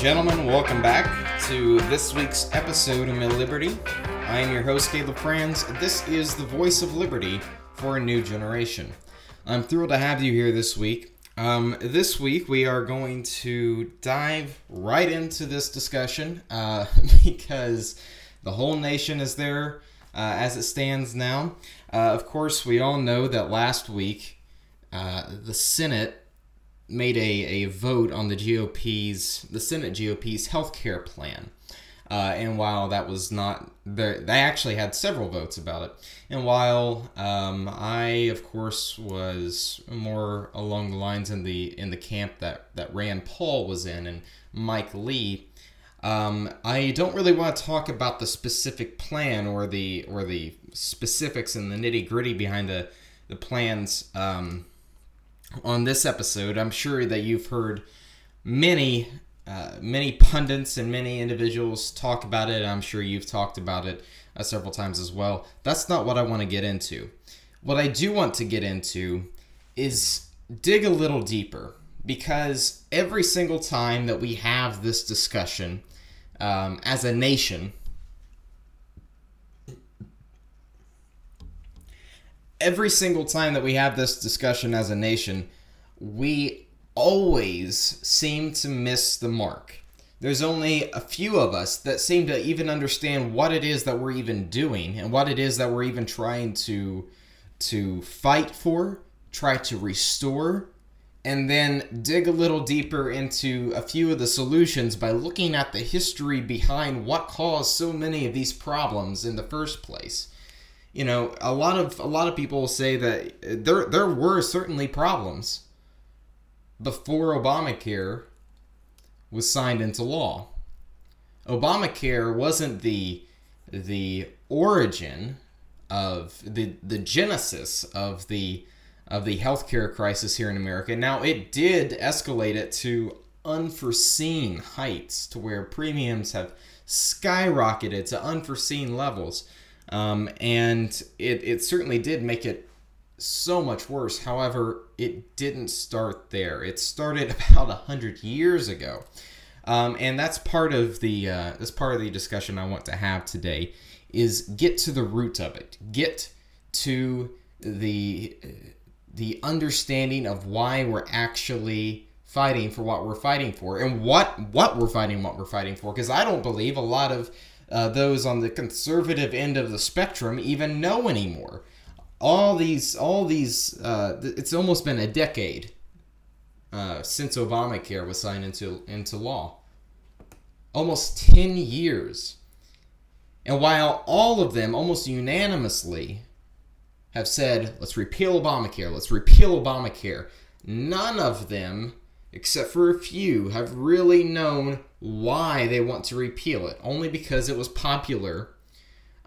Gentlemen. Welcome back to this week's episode of MilLiberty. I am your host, Caleb Franz. This is the voice of liberty for a new generation. I'm thrilled to have you here this week. Um, this week, we are going to dive right into this discussion uh, because the whole nation is there uh, as it stands now. Uh, of course, we all know that last week uh, the Senate made a, a vote on the GOP's, the Senate GOP's health care plan. Uh, and while that was not, they actually had several votes about it. And while um, I, of course, was more along the lines in the in the camp that that Rand Paul was in and Mike Lee, um, I don't really want to talk about the specific plan or the or the specifics and the nitty gritty behind the the plans. Um, on this episode. I'm sure that you've heard many, uh, many pundits and many individuals talk about it. I'm sure you've talked about it uh, several times as well. That's not what I want to get into. What I do want to get into is dig a little deeper because every single time that we have this discussion um, as a nation, every single time that we have this discussion as a nation, we always seem to miss the mark. There's only a few of us that seem to even understand what it is that we're even doing and what it is that we're even trying to to fight for, try to restore, and then dig a little deeper into a few of the solutions by looking at the history behind what caused so many of these problems in the first place you know, a lot of a lot of people say that there there were certainly problems before Obamacare was signed into law. Obamacare wasn't the the origin of the the genesis of the of the healthcare crisis here in America. Now it did escalate it to unforeseen heights to where premiums have skyrocketed to unforeseen levels. Um, and it, it certainly did make it so much worse. However, it didn't start there. It started about a hundred years ago, um, and that's part of the uh, that's part of the discussion I want to have today. Is get to the root of it. Get to the the understanding of why we're actually fighting for what we're fighting for and what what we're fighting what we're fighting for because I don't believe a lot of uh, those on the conservative end of the spectrum even know anymore. All these, all these, uh, it's almost been a decade uh, since Obamacare was signed into into law. Almost ten years, and while all of them almost unanimously have said, "Let's repeal Obamacare," "Let's repeal Obamacare," none of them except for a few, have really known why they want to repeal it, only because it was popular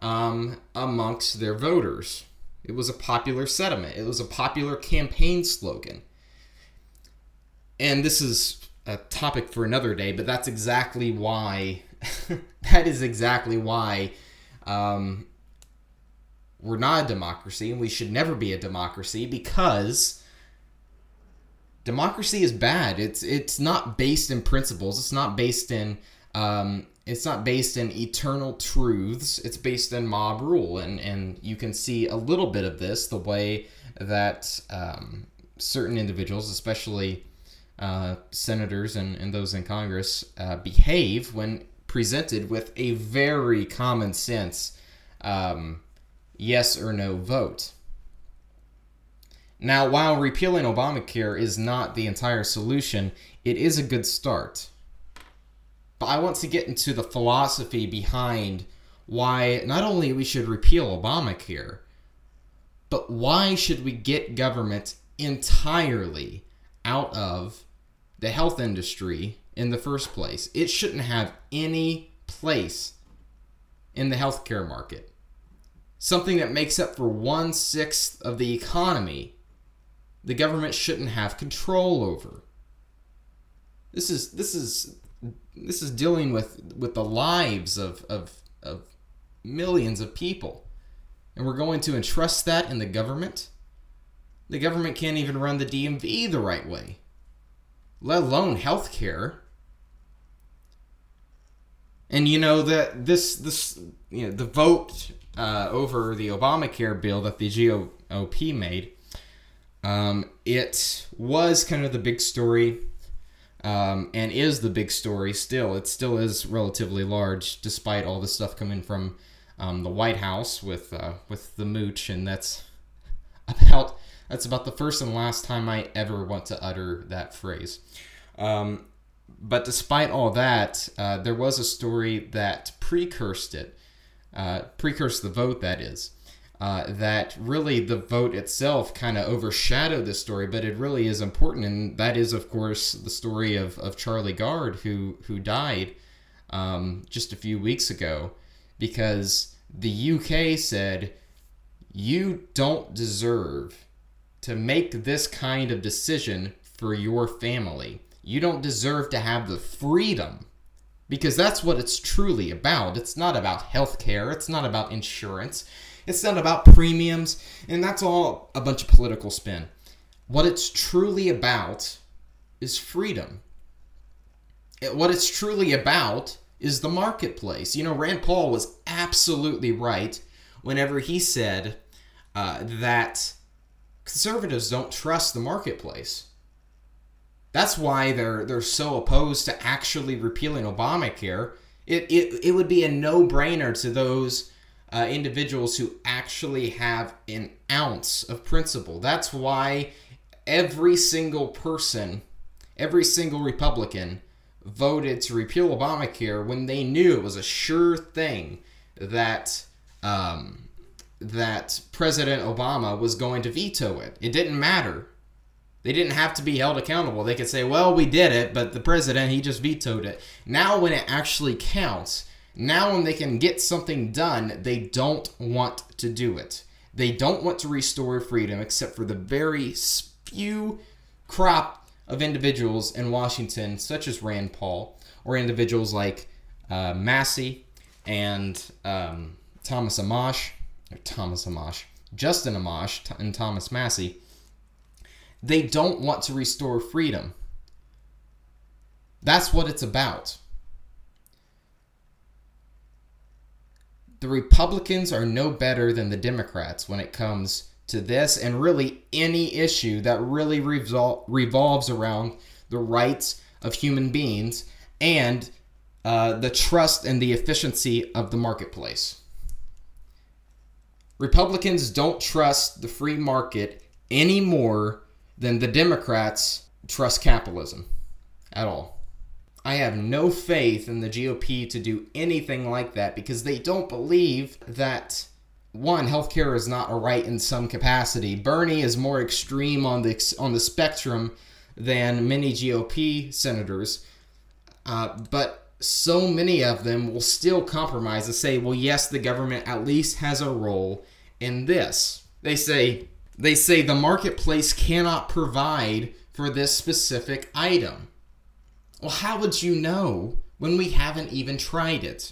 um, amongst their voters. It was a popular sentiment, it was a popular campaign slogan. And this is a topic for another day, but that's exactly why. that is exactly why um, we're not a democracy, and we should never be a democracy because democracy is bad. It's it's not based in principles. It's not based in um, it's not based in eternal truths. It's based in mob rule, and and you can see a little bit of this the way that um, certain individuals, especially uh, senators and, and those in Congress, uh, behave when presented with a very common sense um, yes or no vote. Now, while repealing Obamacare is not the entire solution, it is a good start. But I want to get into the philosophy behind why not only we should repeal Obamacare, but why should we get government entirely out of the health industry in the first place? It shouldn't have any place in the healthcare market. Something that makes up for one sixth of the economy the government shouldn't have control over. This is this is this is dealing with with the lives of of, of millions of people. And we're going to entrust that in the government? The government can't even run the DMV the right way, let alone healthcare. And you know that this this you know the vote uh, over the Obamacare bill that the GOP made, um, it was kind of the big story, um, and is the big story still. It still is relatively large, despite all the stuff coming from um, the White House with uh, with the mooch, and that's about that's about the first and last time I ever want to utter that phrase. Um, but despite all that, uh, there was a story that precursed it, uh, precursed the vote, that is. Uh, that really the vote itself kind of overshadowed the story, but it really is important, and that is, of course, the story of, of Charlie Gard, who who died um, just a few weeks ago, because the UK said you don't deserve to make this kind of decision for your family. You don't deserve to have the freedom because that's what it's truly about. It's not about healthcare, it's not about insurance, it's not about premiums, and that's all a bunch of political spin. What it's truly about is freedom. What it's truly about is the marketplace. You know, Rand Paul was absolutely right whenever he said uh, that conservatives don't trust the marketplace. That's why they're they're so opposed to actually repealing Obamacare. It it, it would be a no brainer to those uh, individuals who actually have an ounce of principle. That's why every single person, every single Republican voted to repeal Obamacare when they knew it was a sure thing that um, that President Obama was going to veto it. It didn't matter they didn't have to be held accountable. They could say, well, we did it, but the president, he just vetoed it. Now, when it actually counts, now when they can get something done, they don't want to do it. They don't want to restore freedom except for the very few crop of individuals in Washington, such as Rand Paul, or individuals like uh, Massie and um, Thomas Amash, or Thomas Amash, Justin Amash, and Thomas Massie. they don't want to restore freedom. That's what it's about. The Republicans are no better than the Democrats when it comes to this and really any issue that really revol- revolves around the rights of human beings and uh, the trust and the efficiency of the marketplace. Republicans don't trust the free market any more than the Democrats trust capitalism at all. I have no faith in the GOP to do anything like that because they don't believe that one healthcare is not a right in some capacity. Bernie is more extreme on the on the spectrum than many GOP senators, uh, but so many of them will still compromise and say, "Well, yes, the government at least has a role in this." They say they say the marketplace cannot provide for this specific item. Well, how would you know when we haven't even tried it?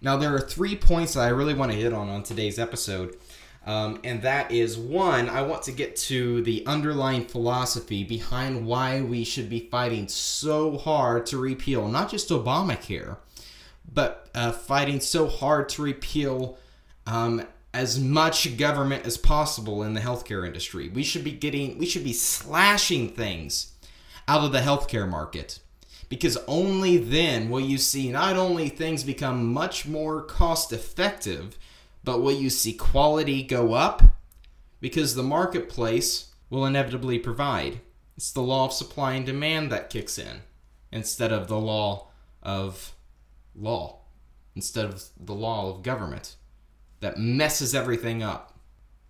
Now, there are three points that I really want to hit on on today's episode. Um, and that is one, I want to get to the underlying philosophy behind why we should be fighting so hard to repeal not just Obamacare, but uh, fighting so hard to repeal um, as much government as possible in the healthcare industry. We should be getting we should be slashing things out of the healthcare market because only then will you see not only things become much more cost effective, but will you see quality go up because the marketplace will inevitably provide. It's the law of supply and demand that kicks in instead of the law of law, instead of the law of government that messes everything up.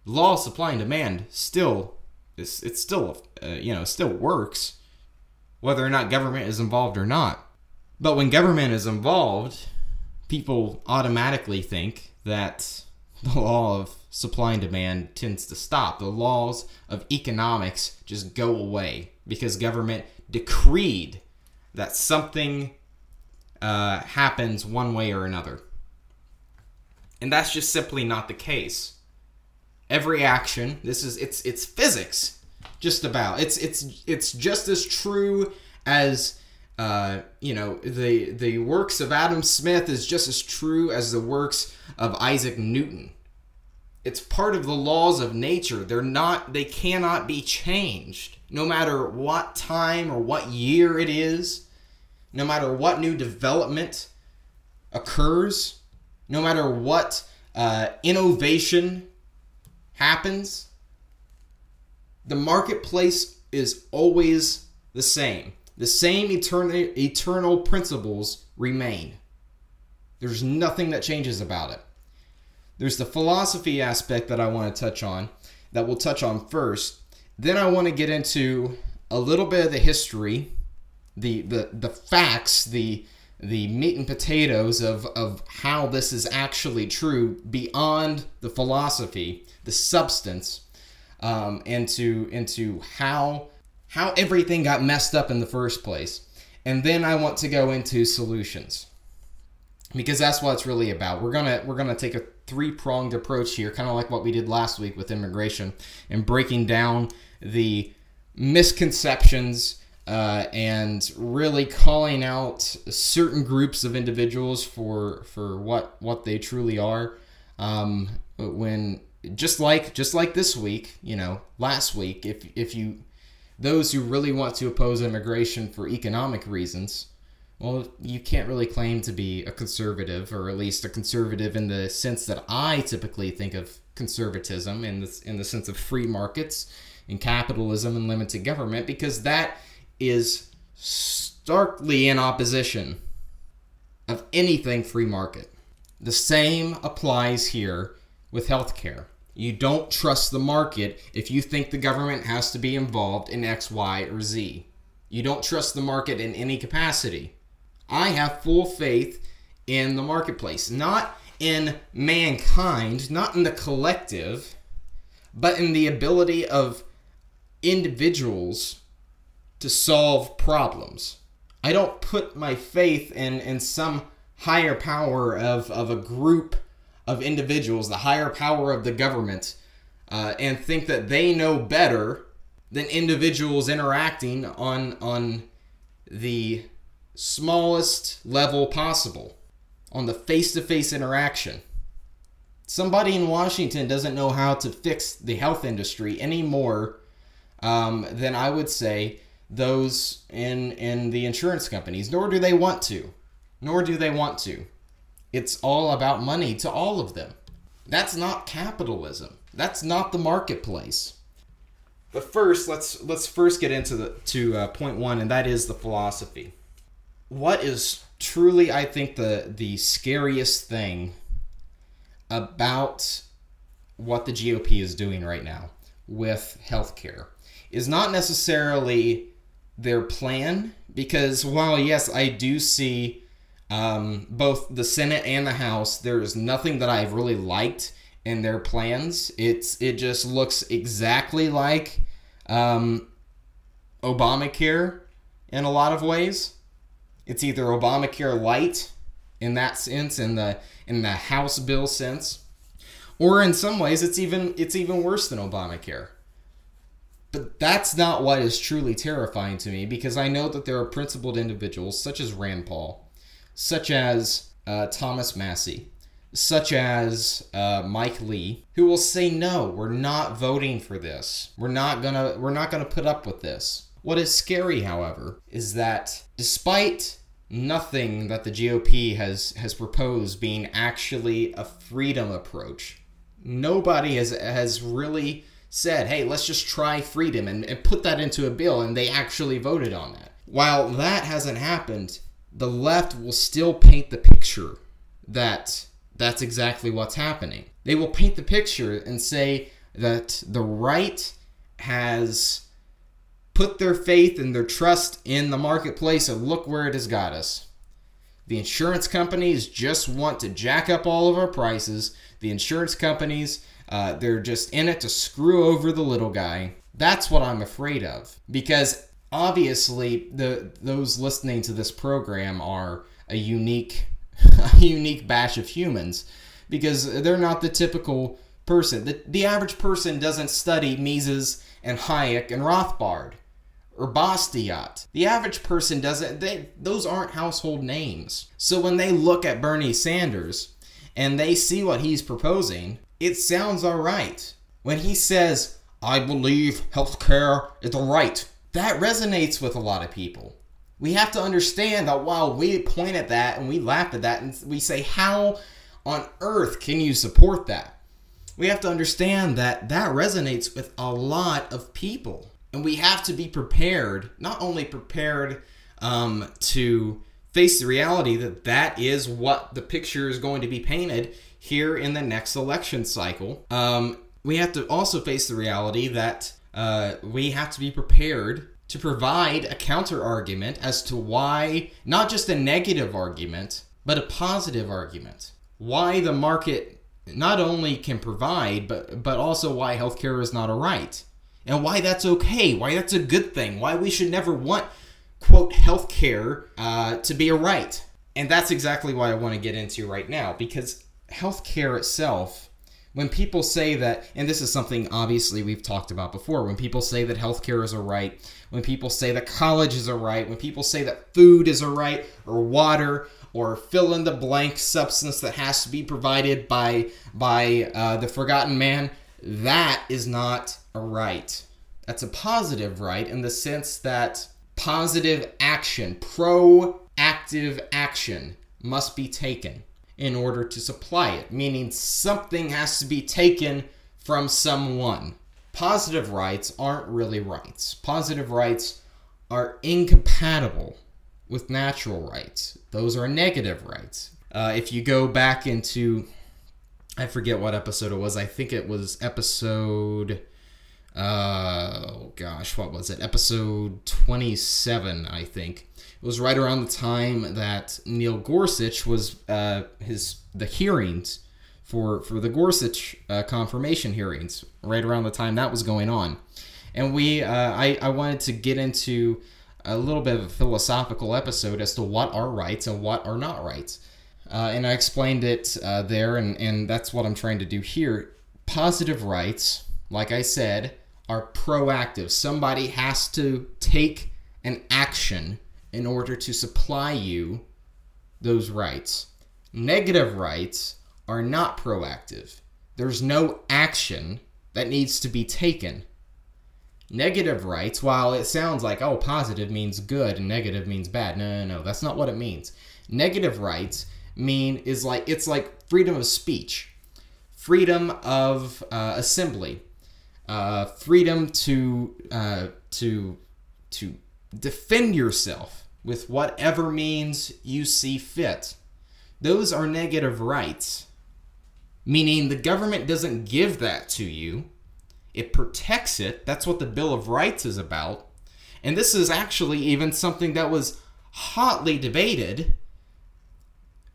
Law of supply and demand still is it's still uh, you know still works whether or not government is involved or not. But when government is involved, people automatically think that the law of supply and demand tends to stop. The laws of economics just go away because government decreed that something uh, happens one way or another. And that's just simply not the case. Every action, this is it's it's physics, just about. It's it's it's just as true as uh, you know, the the works of Adam Smith is just as true as the works of Isaac Newton. It's part of the laws of nature. They're not they cannot be changed no matter what time or what year it is, no matter what new development occurs, no matter what uh, innovation happens, the marketplace is always the same. The same eternal, eternal principles remain. There's nothing that changes about it. There's the philosophy aspect that I want to touch on, that we'll touch on first. Then I want to get into a little bit of the history, the the the facts, the the meat and potatoes of, of how this is actually true beyond the philosophy, the substance, um, into into how how everything got messed up in the first place. And then I want to go into solutions. Because that's what it's really about. We're gonna we're gonna take a three-pronged approach here, kind of like what we did last week with immigration, and breaking down the misconceptions uh, and really calling out certain groups of individuals for for what what they truly are. Um, when just like just like this week, you know, last week, if if you those who really want to oppose immigration for economic reasons, well, you can't really claim to be a conservative, or at least a conservative in the sense that I typically think of conservatism, in the, in the sense of free markets and capitalism and limited government, because that is starkly in opposition of anything free market. The same applies here with healthcare. You don't trust the market if you think the government has to be involved in X, Y, or Z. You don't trust the market in any capacity. I have full faith in the marketplace, not in mankind, not in the collective, but in the ability of individuals to solve problems. I don't put my faith in, in some higher power of, of a group of individuals, the higher power of the government, uh, and think that they know better than individuals interacting on on the smallest level possible, on the face-to-face interaction. Somebody in Washington doesn't know how to fix the health industry any more um, than I would say those in in the insurance companies. Nor do they want to. Nor do they want to. It's all about money to all of them. That's not capitalism. That's not the marketplace. But first, let's let's first get into the to uh, point one, and that is the philosophy. What is truly, I think, the the scariest thing about what the GOP is doing right now with healthcare is not necessarily their plan, because while yes, I do see um, both the Senate and the House, there is nothing that I've really liked in their plans. It's it just looks exactly like um, Obamacare in a lot of ways. It's either Obamacare light in that sense, in the in the House bill sense, or in some ways it's even it's even worse than Obamacare. But that's not what is truly terrifying to me because I know that there are principled individuals such as Rand Paul such as uh, Thomas Massie, such as uh, Mike Lee, who will say no, we're not voting for this. We're not gonna we're not gonna put up with this. What is scary, however, is that despite nothing that the GOP has has proposed being actually a freedom approach, nobody has has really said, hey, let's just try freedom and, and put that into a bill, and they actually voted on that. While that hasn't happened, the left will still paint the picture that that's exactly what's happening. They will paint the picture and say that the right has put their faith and their trust in the marketplace and look where it has got us. The insurance companies just want to jack up all of our prices. The insurance companies, uh, they're just in it to screw over the little guy. That's what I'm afraid of. Because obviously the those listening to this program are a unique a unique batch of humans because they're not the typical person. The, the average person doesn't study Mises and Hayek and Rothbard, or Bastiat. The average person doesn't, they, those aren't household names. So when they look at Bernie Sanders and they see what he's proposing, it sounds all right. When he says, I believe healthcare is the right, that resonates with a lot of people. We have to understand that while we point at that and we laugh at that and we say, How on earth can you support that? We have to understand that that resonates with a lot of people. And we have to be prepared, not only prepared um, to face the reality that that is what the picture is going to be painted here in the next election cycle. Um, we have to also face the reality that uh, we have to be prepared to provide a counter argument as to why, not just a negative argument, but a positive argument. Why the market not only can provide, but, but also why healthcare is not a right. And why that's okay, why that's a good thing, why we should never want, quote, healthcare uh, to be a right. And that's exactly what I want to get into right now, because healthcare itself when people say that, and this is something obviously we've talked about before, when people say that healthcare is a right, when people say that college is a right, when people say that food is a right, or water, or fill in the blank substance that has to be provided by by uh, the forgotten man, that is not a right. That's a positive right in the sense that positive action, proactive action, must be taken in order to supply it, meaning something has to be taken from someone. Positive rights aren't really rights. Positive rights are incompatible with natural rights. Those are negative rights. Uh, if you go back into, I forget what episode it was. I think it was episode, uh, oh gosh, what was it? Episode 27, I think. It was right around the time that Neil Gorsuch was uh, his the hearings for for the Gorsuch uh, confirmation hearings. Right around the time that was going on, and we uh, I I wanted to get into a little bit of a philosophical episode as to what are rights and what are not rights. Uh, and I explained it uh, there, and, and that's what I'm trying to do here. Positive rights, like I said, are proactive. Somebody has to take an action in order to supply you those rights. Negative rights are not proactive. There's no action that needs to be taken. Negative rights, while it sounds like, oh, positive means good and negative means bad. No, no, no, that's not what it means. Negative rights mean is like, it's like freedom of speech, freedom of uh, assembly, uh, freedom to, uh, to, to defend yourself with whatever means you see fit. Those are negative rights, meaning the government doesn't give that to you, it protects it. That's what the Bill of Rights is about. And this is actually even something that was hotly debated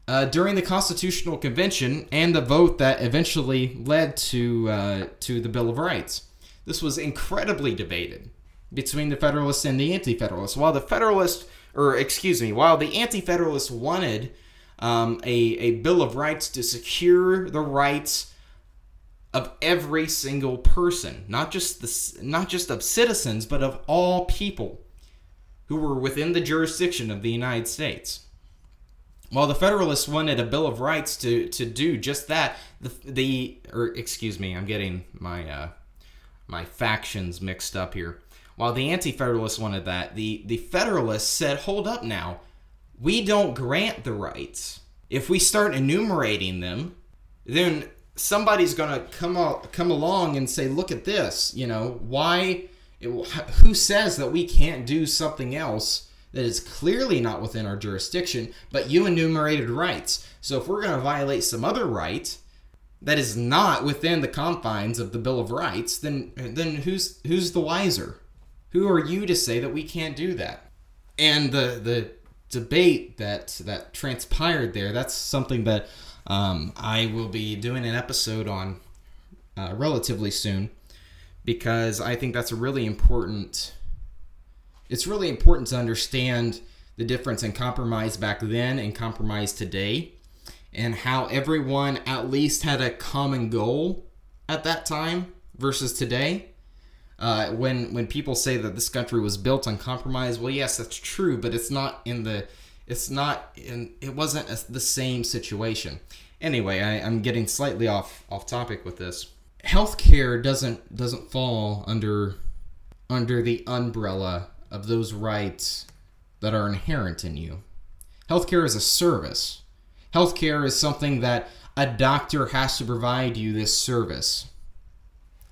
uh, during the Constitutional Convention and the vote that eventually led to uh, to the Bill of Rights. This was incredibly debated between the Federalists and the Anti-Federalists. While the Federalists or excuse me, while the Anti Federalists wanted um, a, a Bill of Rights to secure the rights of every single person, not just the, not just of citizens, but of all people who were within the jurisdiction of the United States. While the Federalists wanted a Bill of Rights to, to do just that, the, the or excuse me, I'm getting my uh, my factions mixed up here. While the Anti Federalists wanted that, the, the Federalists said, hold up now, we don't grant the rights. If we start enumerating them, then somebody's going to come come along and say, look at this, you know, why, who says that we can't do something else that is clearly not within our jurisdiction, but you enumerated rights. So if we're going to violate some other right that is not within the confines of the Bill of Rights, then then who's who's the wiser? Who are you to say that we can't do that? And the the debate that that transpired there, that's something that um, I will be doing an episode on uh, relatively soon because I think that's a really important. It's really important to understand the difference in compromise back then and compromise today, and how everyone at least had a common goal at that time versus today. Uh, when when people say that this country was built on compromise, well, yes, that's true, but it's not in the it's not in it wasn't a, the same situation. Anyway, I, I'm getting slightly off off topic with this. Healthcare doesn't doesn't fall under under the umbrella of those rights that are inherent in you. Healthcare is a service. Healthcare is something that a doctor has to provide you this service.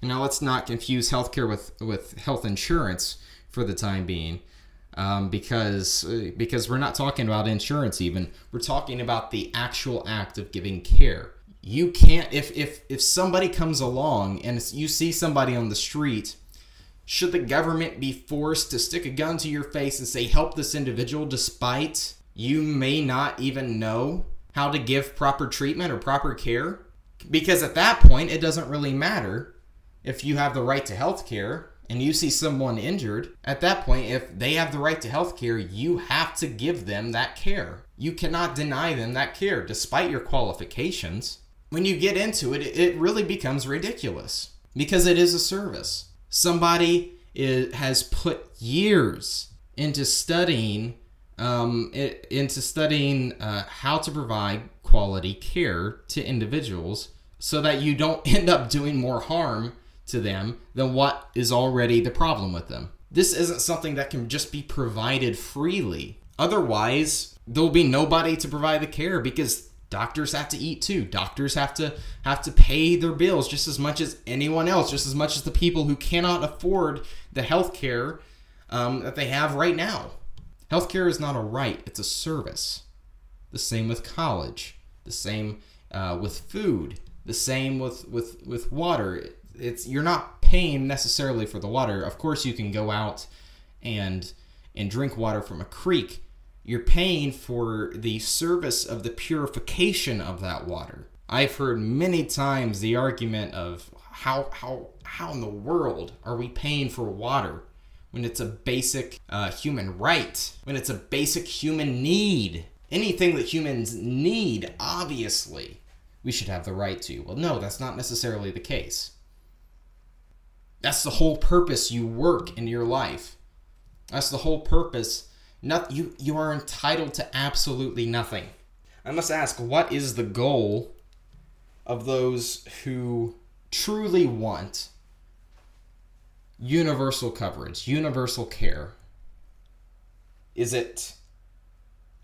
Now, let's not confuse healthcare with, with health insurance for the time being, um, because uh, because we're not talking about insurance. Even we're talking about the actual act of giving care. You can't if if if somebody comes along and you see somebody on the street should the government be forced to stick a gun to your face and say, help this individual, despite you may not even know how to give proper treatment or proper care? Because at that point, it doesn't really matter if you have the right to health care and you see someone injured. At that point, if they have the right to health care, you have to give them that care. You cannot deny them that care despite your qualifications. When you get into it, it really becomes ridiculous because it is a service somebody is, has put years into studying um, it, into studying uh, how to provide quality care to individuals so that you don't end up doing more harm to them than what is already the problem with them. This isn't something that can just be provided freely. Otherwise, there'll be nobody to provide the care because doctors have to eat too doctors have to have to pay their bills just as much as anyone else just as much as the people who cannot afford the health care um, that they have right now healthcare is not a right it's a service. The same with college the same uh, with food the same with with with water. It's you're not paying necessarily for the water. Of course you can go out and and drink water from a creek. You're paying for the service of the purification of that water. I've heard many times the argument of how how how in the world are we paying for water when it's a basic uh, human right, when it's a basic human need, anything that humans need, obviously, we should have the right to. Well, no, that's not necessarily the case. That's the whole purpose you work in your life. That's the whole purpose not, you, you are entitled to absolutely nothing. I must ask, what is the goal of those who truly want universal coverage, universal care? Is it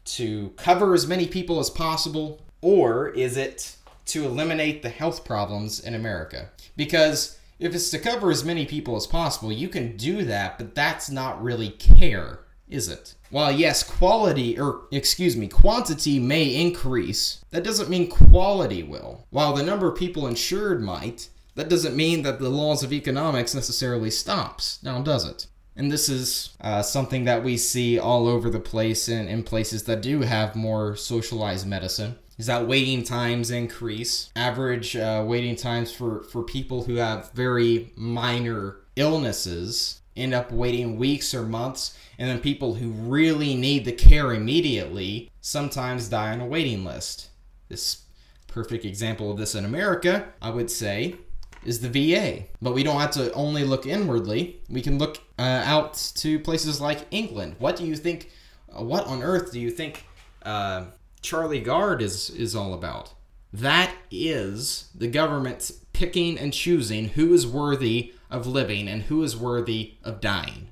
to cover as many people as possible, or is it to eliminate the health problems in America? Because if it's to cover as many people as possible, you can do that, but that's not really care, is it? While yes, quality, or excuse me, quantity may increase, that doesn't mean quality will. While the number of people insured might, that doesn't mean that the laws of economics necessarily stops, now does it? And this is uh, something that we see all over the place in, in places that do have more socialized medicine. Is that waiting times increase? Average uh, waiting times for, for people who have very minor illnesses end up waiting weeks or months and then people who really need the care immediately sometimes die on a waiting list. This perfect example of this in America, I would say, is the VA. But we don't have to only look inwardly. We can look uh, out to places like England. What do you think? Uh, what on earth do you think uh, Charlie Gard is is all about? That is the government picking and choosing who is worthy of living and who is worthy of dying.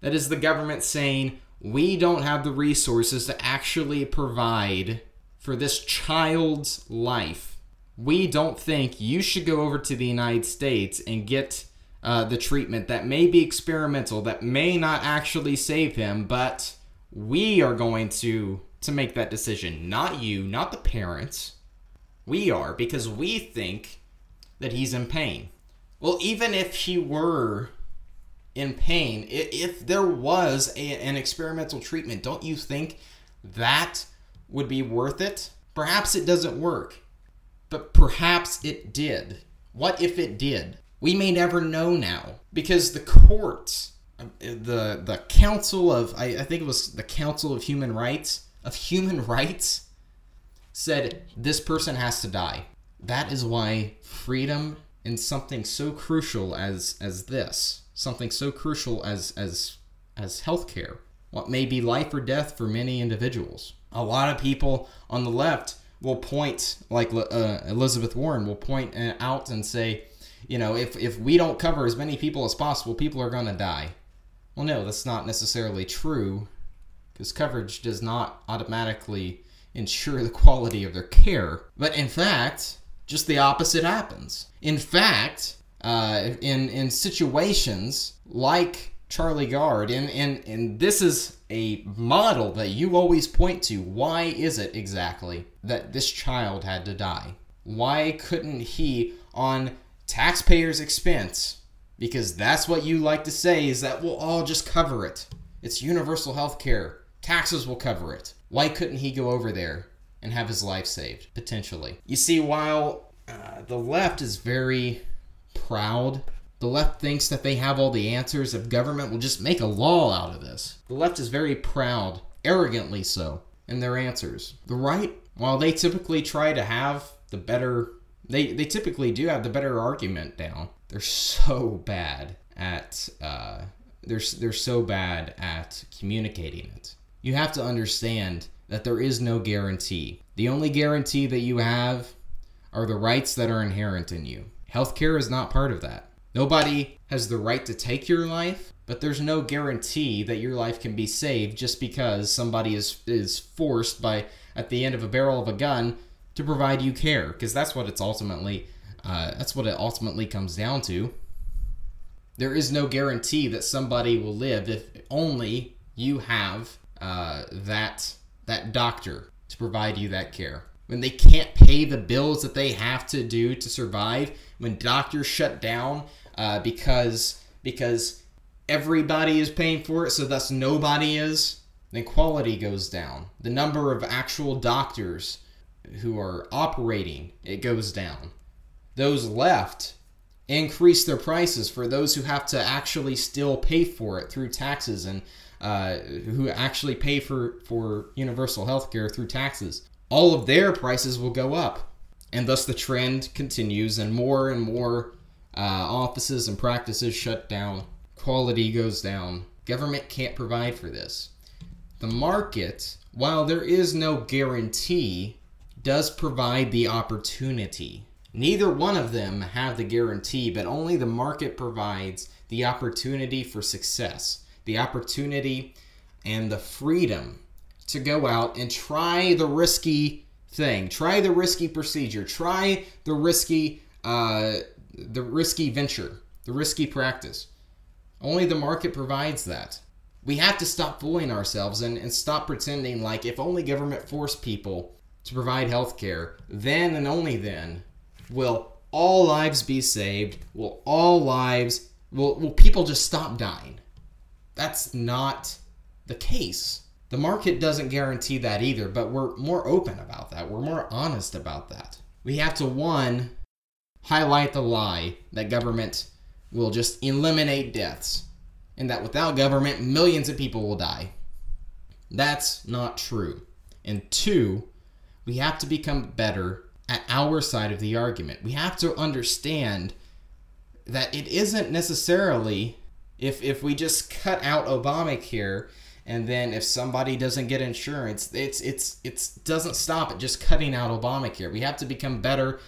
That is the government saying, we don't have the resources to actually provide for this child's life. We don't think you should go over to the United States and get uh, the treatment that may be experimental, that may not actually save him, but we are going to to make that decision. Not you, not the parents. We are because we think that he's in pain. Well, even if he were in pain. If there was a, an experimental treatment, don't you think that would be worth it? Perhaps it doesn't work, but perhaps it did. What if it did? We may never know now because the courts, the the Council of I, I think it was the Council of Human Rights of Human Rights said this person has to die. That is why freedom in something so crucial as as this something so crucial as as as healthcare, what may be life or death for many individuals. A lot of people on the left will point, like uh, Elizabeth Warren will point uh, out and say, you know, if if we don't cover as many people as possible, people are going to die. Well, no, that's not necessarily true, because coverage does not automatically ensure the quality of their care. But in fact, just the opposite happens. In fact, uh, in in situations like Charlie Gard, and, and and this is a model that you always point to. Why is it exactly that this child had to die? Why couldn't he, on taxpayers' expense, because that's what you like to say, is that we'll all just cover it. It's universal health care. Taxes will cover it. Why couldn't he go over there and have his life saved, potentially? You see, while uh, the left is very proud, the left thinks that they have all the answers if government will just make a law out of this. The left is very proud, arrogantly so, in their answers. The right, while they typically try to have the better they, they typically do have the better argument down. They're so bad at uh, they're, they're so bad at communicating it. You have to understand that there is no guarantee. The only guarantee that you have are the rights that are inherent in you. Healthcare is not part of that. Nobody has the right to take your life, but there's no guarantee that your life can be saved just because somebody is is forced by at the end of a barrel of a gun to provide you care because that's what it's ultimately uh, that's what it ultimately comes down to. There is no guarantee that somebody will live if only you have uh, that that doctor to provide you that care when they can't pay the bills that they have to do to survive, when doctors shut down uh, because because everybody is paying for it, so thus nobody is, then quality goes down. The number of actual doctors who are operating it goes down. Those left increase their prices for those who have to actually still pay for it through taxes and uh, who actually pay for, for universal health care through taxes all of their prices will go up. And thus the trend continues, and more and more uh, offices and practices shut down. Quality goes down. Government can't provide for this. The market, while there is no guarantee, does provide the opportunity. Neither one of them have the guarantee, but only the market provides the opportunity for success, the opportunity and the freedom to go out and try the risky thing, try the risky procedure, try the risky uh, the risky venture, the risky practice. Only the market provides that. We have to stop fooling ourselves and, and stop pretending like if only government forced people to provide health care, then and only then will all lives be saved, will all lives, will, will people just stop dying. That's not the case. The market doesn't guarantee that either, but we're more open about that. We're more honest about that. We have to, one, highlight the lie that government will just eliminate deaths and that without government, millions of people will die. That's not true. And two, we have to become better at our side of the argument. We have to understand that it isn't necessarily if if we just cut out Obamacare and then if somebody doesn't get insurance, it's it's it's doesn't stop at just cutting out Obamacare. We have to become better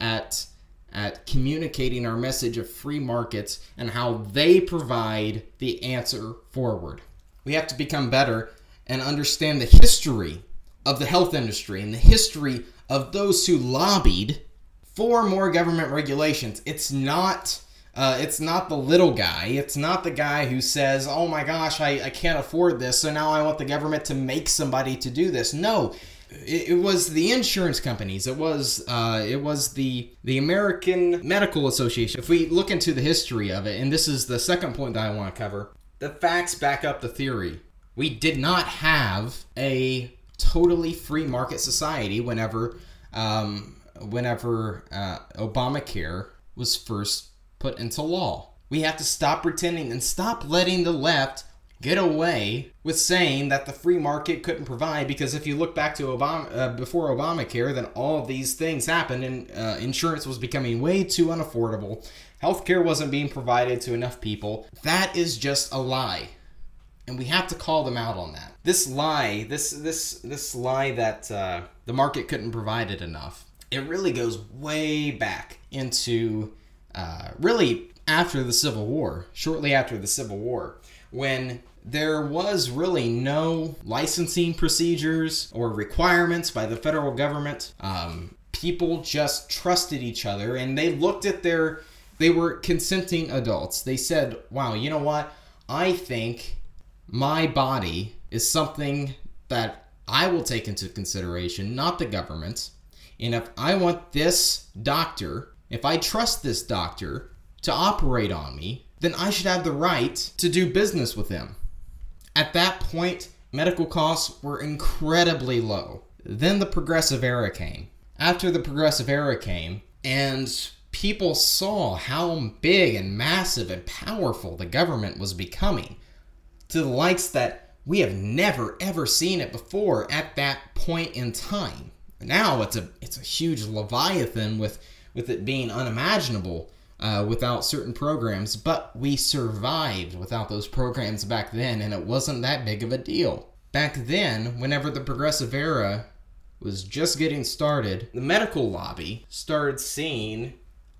at at communicating our message of free markets and how they provide the answer forward. We have to become better and understand the history of the health industry and the history of those who lobbied for more government regulations. It's not uh, it's not the little guy. It's not the guy who says, oh my gosh, I, I can't afford this, so now I want the government to make somebody to do this. No. It, it was the insurance companies. It was uh, it was the the American Medical Association. If we look into the history of it, and this is the second point that I want to cover, the facts back up the theory. We did not have a totally free market society whenever um, whenever uh, Obamacare was first put into law. We have to stop pretending and stop letting the left get away with saying that the free market couldn't provide because if you look back to Obama uh, before Obamacare, then all these things happened and uh, insurance was becoming way too unaffordable. Healthcare wasn't being provided to enough people. That is just a lie. And we have to call them out on that. This lie, this this this lie that uh, the market couldn't provide it enough. It really goes way back into uh, really after the Civil War, shortly after the Civil War, when there was really no licensing procedures or requirements by the federal government. Um, people just trusted each other and they looked at their, they were consenting adults. They said, wow, you know what? I think my body is something that I will take into consideration, not the government. And if I want this doctor, if I trust this doctor to operate on me, then I should have the right to do business with him. At that point, medical costs were incredibly low. Then the progressive era came. After the progressive era came, and people saw how big and massive and powerful the government was becoming to the likes that we have never ever seen it before at that point in time. Now it's a it's a huge leviathan with with it being unimaginable uh, without certain programs, but we survived without those programs back then, and it wasn't that big of a deal. Back then, whenever the progressive era was just getting started, the medical lobby started seeing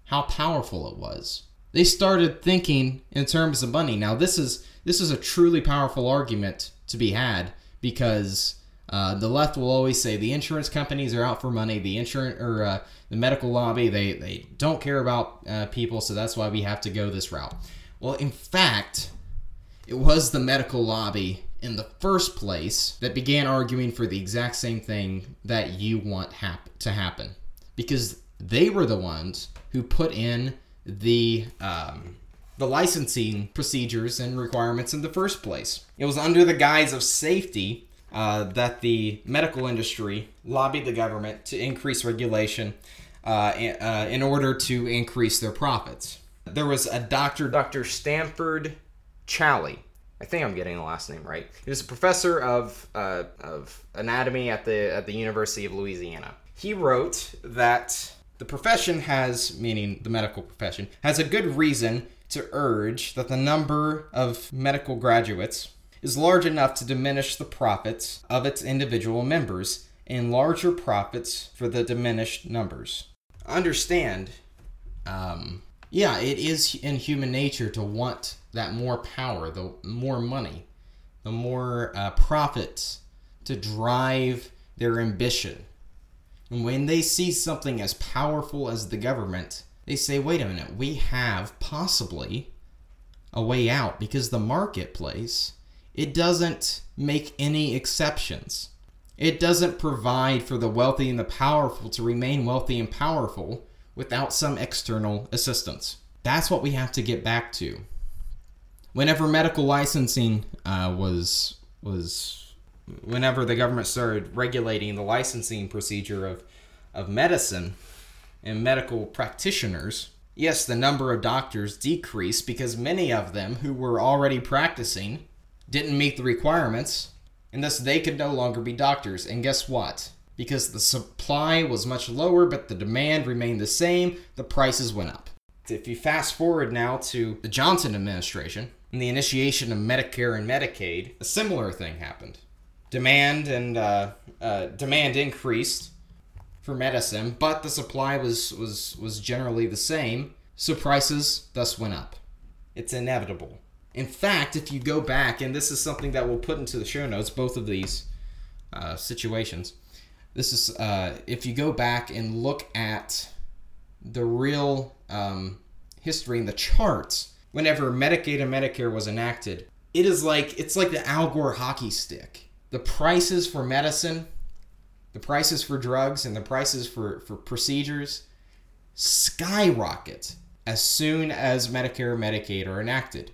how powerful it was. They started thinking in terms of money. Now, this is this is a truly powerful argument to be had because uh, the left will always say the insurance companies are out for money. The insurance or uh, the medical lobby they they don't care about uh, people, so that's why we have to go this route. Well, in fact, it was the medical lobby in the first place that began arguing for the exact same thing that you want hap- to happen, because they were the ones who put in the um, the licensing procedures and requirements in the first place. It was under the guise of safety uh, that the medical industry lobbied the government to increase regulation uh, in, uh, in order to increase their profits. There was a doctor, Dr. Stanford Chaillé. I think I'm getting the last name right. He was a professor of, uh, of anatomy at the, at the University of Louisiana. He wrote that the profession has, meaning the medical profession, has a good reason to urge that the number of medical graduates is large enough to diminish the profits of its individual members and larger profits for the diminished numbers. Understand, um, yeah, it is in human nature to want that more power, the more money, the more uh, profits to drive their ambition. And when they see something as powerful as the government, they say, wait a minute, we have possibly a way out because the marketplace it doesn't make any exceptions. It doesn't provide for the wealthy and the powerful to remain wealthy and powerful without some external assistance. That's what we have to get back to. Whenever medical licensing uh, was was whenever the government started regulating the licensing procedure of of medicine and medical practitioners, yes, the number of doctors decreased because many of them who were already practicing didn't meet the requirements, and thus they could no longer be doctors. And guess what? Because the supply was much lower, but the demand remained the same, the prices went up. If you fast forward now to the Johnson administration and the initiation of Medicare and Medicaid, a similar thing happened. Demand and uh, uh, demand increased for medicine, but the supply was was was generally the same, so prices thus went up. It's inevitable. In fact, if you go back, and this is something that we'll put into the show notes, both of these uh, situations. This is uh, if you go back and look at the real um, history and the charts. Whenever Medicaid and Medicare was enacted, it is like it's like the Al Gore hockey stick. The prices for medicine, the prices for drugs, and the prices for, for procedures skyrocket as soon as Medicare and Medicaid are enacted.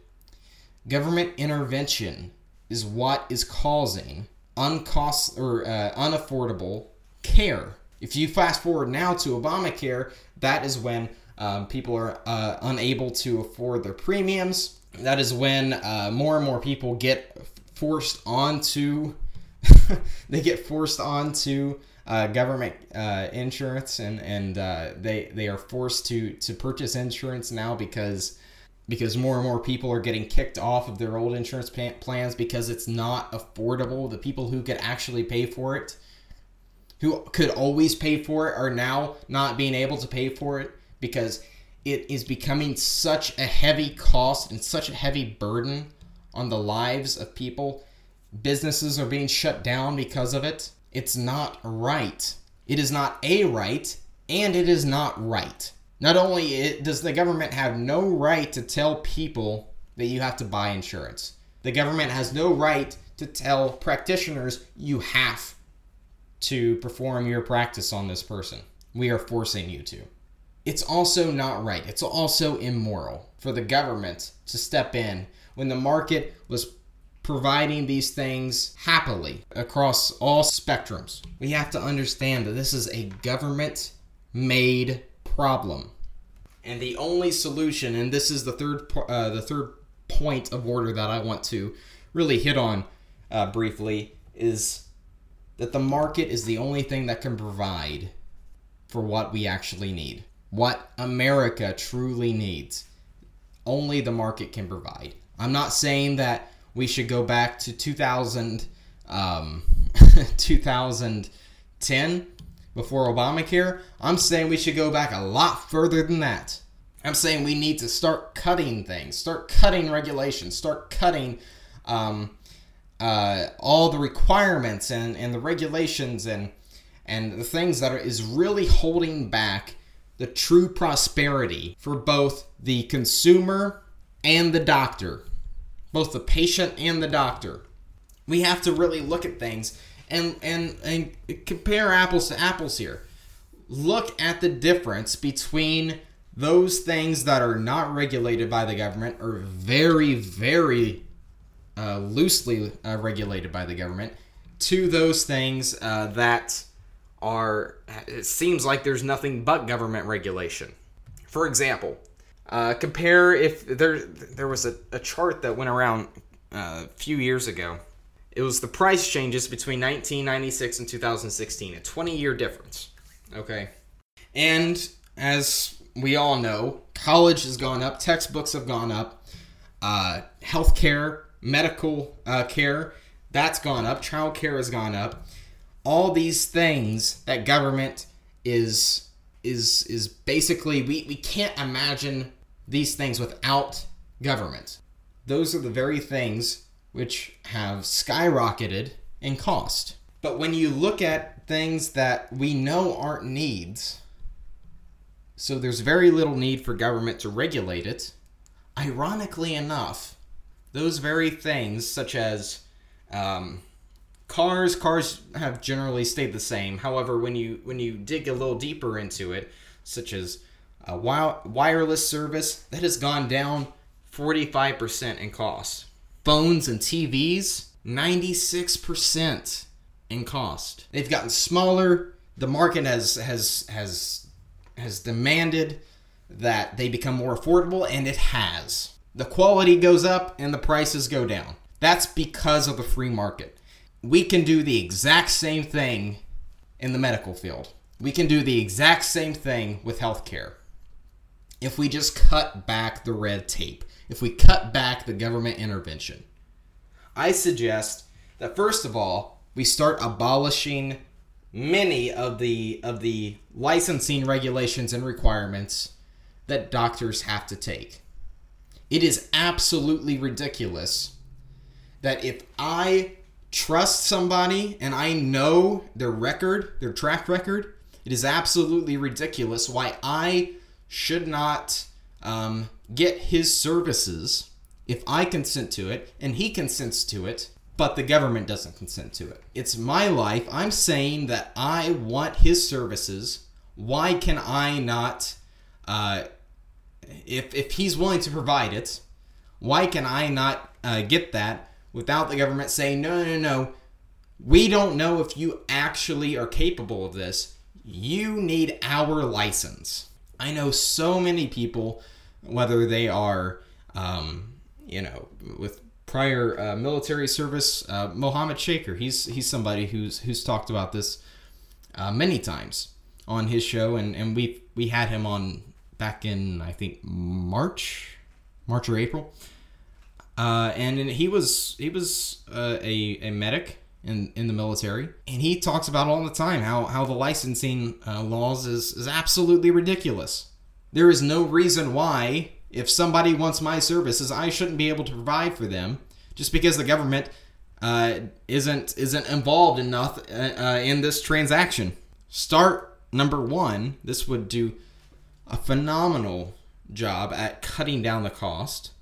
Government intervention is what is causing uncost or uh, unaffordable care. If you fast forward now to Obamacare, that is when um, people are uh, unable to afford their premiums that is when uh, more and more people get forced onto they get forced onto uh, government uh, insurance and and uh, they they are forced to to purchase insurance now because because more and more people are getting kicked off of their old insurance plans because it's not affordable. The people who could actually pay for it, who could always pay for it, are now not being able to pay for it because it is becoming such a heavy cost and such a heavy burden on the lives of people. Businesses are being shut down because of it. It's not right. It is not a right, and it is not right. Not only does the government have no right to tell people that you have to buy insurance, the government has no right to tell practitioners you have to perform your practice on this person. We are forcing you to. It's also not right. It's also immoral for the government to step in when the market was providing these things happily across all spectrums. We have to understand that this is a government made problem. And the only solution, and this is the third uh, the third point of order that I want to really hit on uh, briefly, is that the market is the only thing that can provide for what we actually need, what America truly needs. Only the market can provide. I'm not saying that we should go back to 2000, um, 2010 before Obamacare. I'm saying we should go back a lot further than that. I'm saying we need to start cutting things, start cutting regulations, start cutting um, uh, all the requirements and, and the regulations and and the things that are, is really holding back the true prosperity for both the consumer and the doctor, both the patient and the doctor. We have to really look at things and and and compare apples to apples here. Look at the difference between those things that are not regulated by the government or very very uh, loosely uh, regulated by the government to those things uh, that are it seems like there's nothing but government regulation for example uh, compare if there there was a, a chart that went around uh, a few years ago it was the price changes between 1996 and 2016, a 20 year difference. Okay. And as we all know, college has gone up, textbooks have gone up, uh, healthcare, medical uh, care, that's gone up, child care has gone up. All these things that government is is is basically we, we can't imagine these things without government. Those are the very things which have skyrocketed in cost. But when you look at things that we know aren't needs, so there's very little need for government to regulate it, ironically enough, those very things, such as um, cars, cars have generally stayed the same. However, when you when you dig a little deeper into it, such as a wireless service, that has gone down 45% in cost phones and TVs, 96% in cost. They've gotten smaller. The market has has has has demanded that they become more affordable and it has. The quality goes up and the prices go down. That's because of the free market. We can do the exact same thing in the medical field. We can do the exact same thing with healthcare. If we just cut back the red tape if we cut back the government intervention. I suggest that first of all, we start abolishing many of the of the licensing regulations and requirements that doctors have to take. It is absolutely ridiculous that if I trust somebody and I know their record, their track record, it is absolutely ridiculous why I should not um, get his services if I consent to it and he consents to it, but the government doesn't consent to it. It's my life. I'm saying that I want his services. Why can I not? Uh, if if he's willing to provide it, why can I not uh, get that without the government saying no, no, no? We don't know if you actually are capable of this. You need our license. I know so many people, whether they are um, you know, with prior uh, military service, uh, Mohammed Shaker. He's he's somebody who's who's talked about this uh, many times on his show, and and we we had him on back in I think March, March or April, uh, and he was he was uh, a a medic in, in the military, and he talks about all the time how how the licensing uh, laws is is absolutely ridiculous. There is no reason why if somebody wants my services, I shouldn't be able to provide for them just because the government uh, isn't isn't involved enough uh, uh, in this transaction. Start number one. This would do a phenomenal job at cutting down the cost.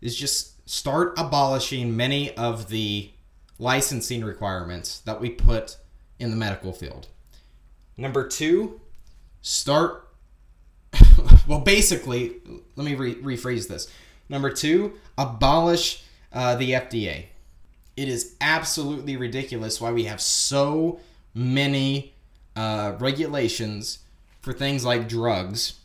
Is just start abolishing many of the licensing requirements that we put in the medical field. Number two, start. well, basically, let me re- rephrase this. Number two, abolish uh, the FDA. It is absolutely ridiculous why we have so many uh, regulations for things like drugs.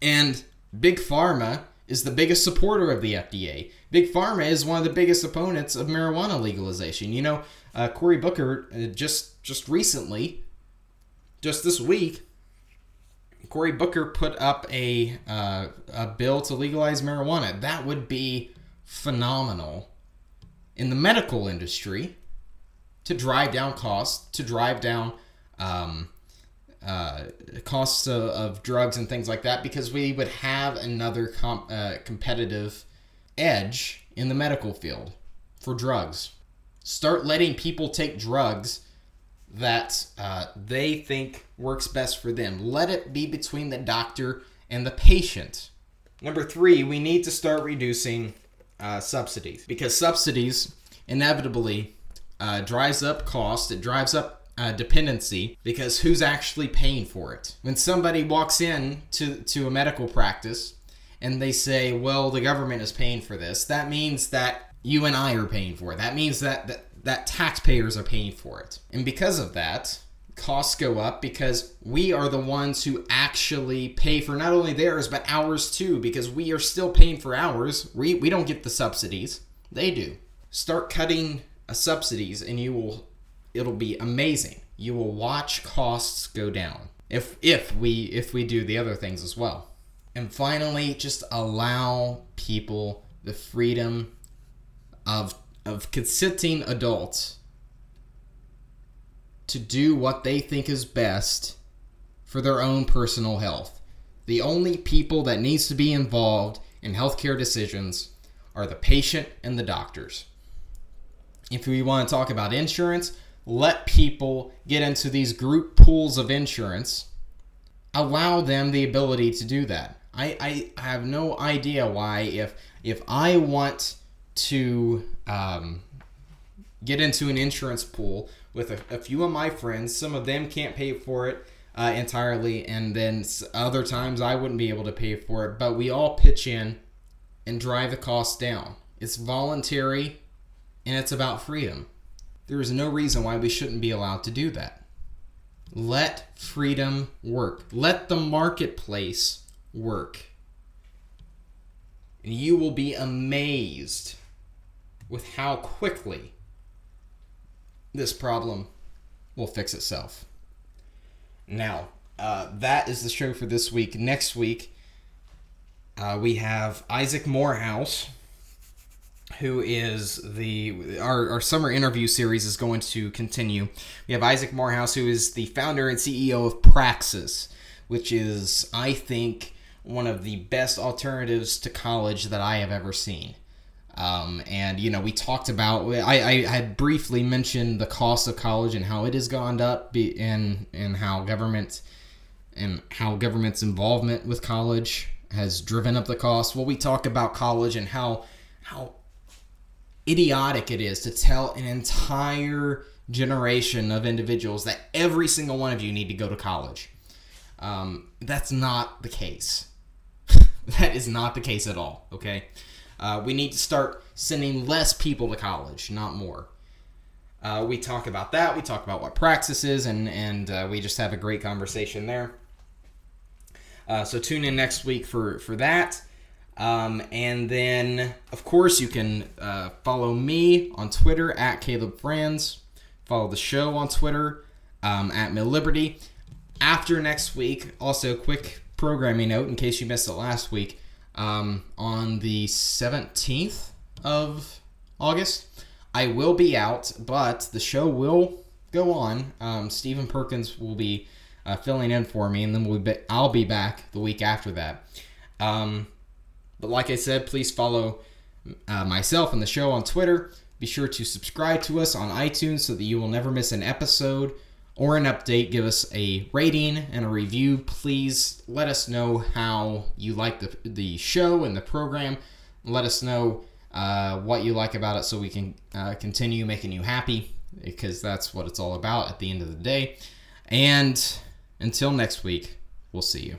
And Big Pharma is the biggest supporter of the FDA. Big Pharma is one of the biggest opponents of marijuana legalization. You know, uh, Cory Booker uh, just just recently, just this week, Cory Booker put up a uh, a bill to legalize marijuana. That would be phenomenal in the medical industry to drive down costs, to drive down um, uh, costs of, of, drugs and things like that, because we would have another com- uh, competitive edge in the medical field for drugs. Start letting people take drugs that uh, they think works best for them. Let it be between the doctor and the patient. Number three, we need to start reducing uh, subsidies because subsidies inevitably uh, drives up cost. It drives up uh, dependency because who's actually paying for it? When somebody walks in to, to a medical practice and they say, well, the government is paying for this, that means that you and I are paying for it. That means that, that, that taxpayers are paying for it. And because of that, costs go up because we are the ones who actually pay for not only theirs but ours too because we are still paying for ours. We, we don't get the subsidies. They do. Start cutting uh, subsidies and you will it'll be amazing. You will watch costs go down. If if we if we do the other things as well and finally just allow people the freedom of of consenting adults to do what they think is best for their own personal health. The only people that needs to be involved in healthcare decisions are the patient and the doctors. If we want to talk about insurance, let people get into these group pools of insurance. Allow them the ability to do that. I, I have no idea why if if I want to um, get into an insurance pool with a, a, few of my friends. Some of them can't pay for it uh, entirely, and then other times I wouldn't be able to pay for it. But we all pitch in and drive the cost down. It's voluntary and it's about freedom. There is no reason why we shouldn't be allowed to do that. Let freedom work, let the marketplace work. And you will be amazed with how quickly this problem will fix itself. Now, uh, that is the show for this week. Next week, uh, we have Isaac Morehouse, who is the our, our summer interview series is going to continue. We have Isaac Morehouse, who is the founder and CEO of Praxis, which is, I think, one of the best alternatives to college that I have ever seen. Um, and you know, we talked about I, I had briefly mentioned the cost of college and how it has gone up, and and how government and how government's involvement with college has driven up the cost. Well, we talk about college and how how idiotic it is to tell an entire generation of individuals that every single one of you need to go to college. Um, that's not the case. that is not the case at all. Okay. Uh, we need to start sending less people to college, not more. Uh, we talk about that. We talk about what praxis is, and and uh, we just have a great conversation there. Uh, so tune in next week for for that. Um, and then, of course, you can uh, follow me on Twitter at Caleb Franz. Follow the show on Twitter um, at MilLiberty. After next week, also quick programming note in case you missed it last week. Um, on the 17th of August, I will be out, but the show will go on. Um, Stephen Perkins will be uh, filling in for me, and then we'll be, I'll be back the week after that. Um, but like I said, please follow uh, myself and the show on Twitter. Be sure to subscribe to us on iTunes so that you will never miss an episode or an update. Give us a rating and a review. Please let us know how you like the, the show and the program. Let us know uh, what you like about it so we can uh, continue making you happy because that's what it's all about at the end of the day. And until next week, we'll see you.